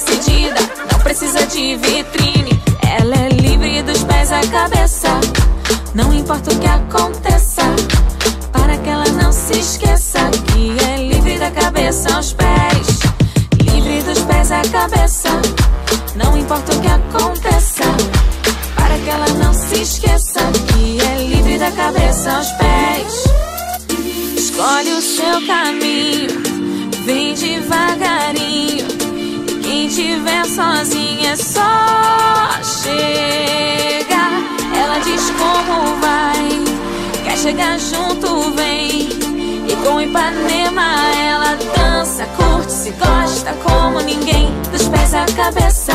decidida, não precisa de vitrine. Ela é livre dos pés à cabeça. Não importa o que aconteça, para que ela não se esqueça que é livre da cabeça aos pés. Livre dos pés à cabeça. Não importa o que aconteça, para que ela não se esqueça que é livre da cabeça aos pés. Escolhe o seu caminho, vem devagarinho. Tiver sozinha é só chegar. Ela diz como vai, quer chegar junto, vem. E com Ipanema ela dança, curte, se gosta como ninguém. Dos pés à cabeça,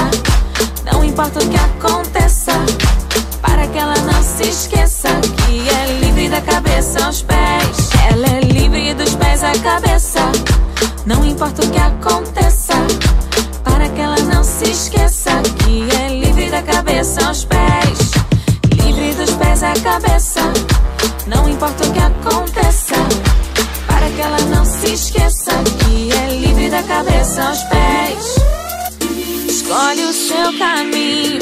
não importa o que aconteça. Para que ela não se esqueça que é livre da cabeça aos pés. Ela é livre dos pés à cabeça. Não importa o que aconteça. Para que ela não se esqueça que é livre da cabeça aos pés. Livre dos pés à cabeça. Não importa o que aconteça. Para que ela não se esqueça que é livre da cabeça aos pés. Escolhe o seu caminho,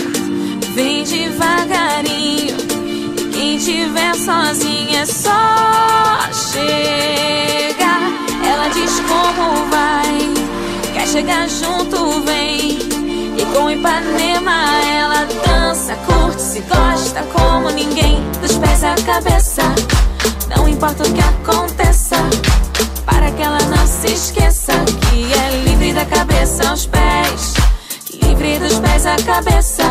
vem devagarinho. E quem tiver sozinha é só chegar. Ela diz como vai, quer chegar junto, Ipanema ela dança, curte, se gosta como ninguém. Dos pés à cabeça, não importa o que aconteça. Para que ela não se esqueça que é livre da cabeça aos pés. Livre dos pés à cabeça,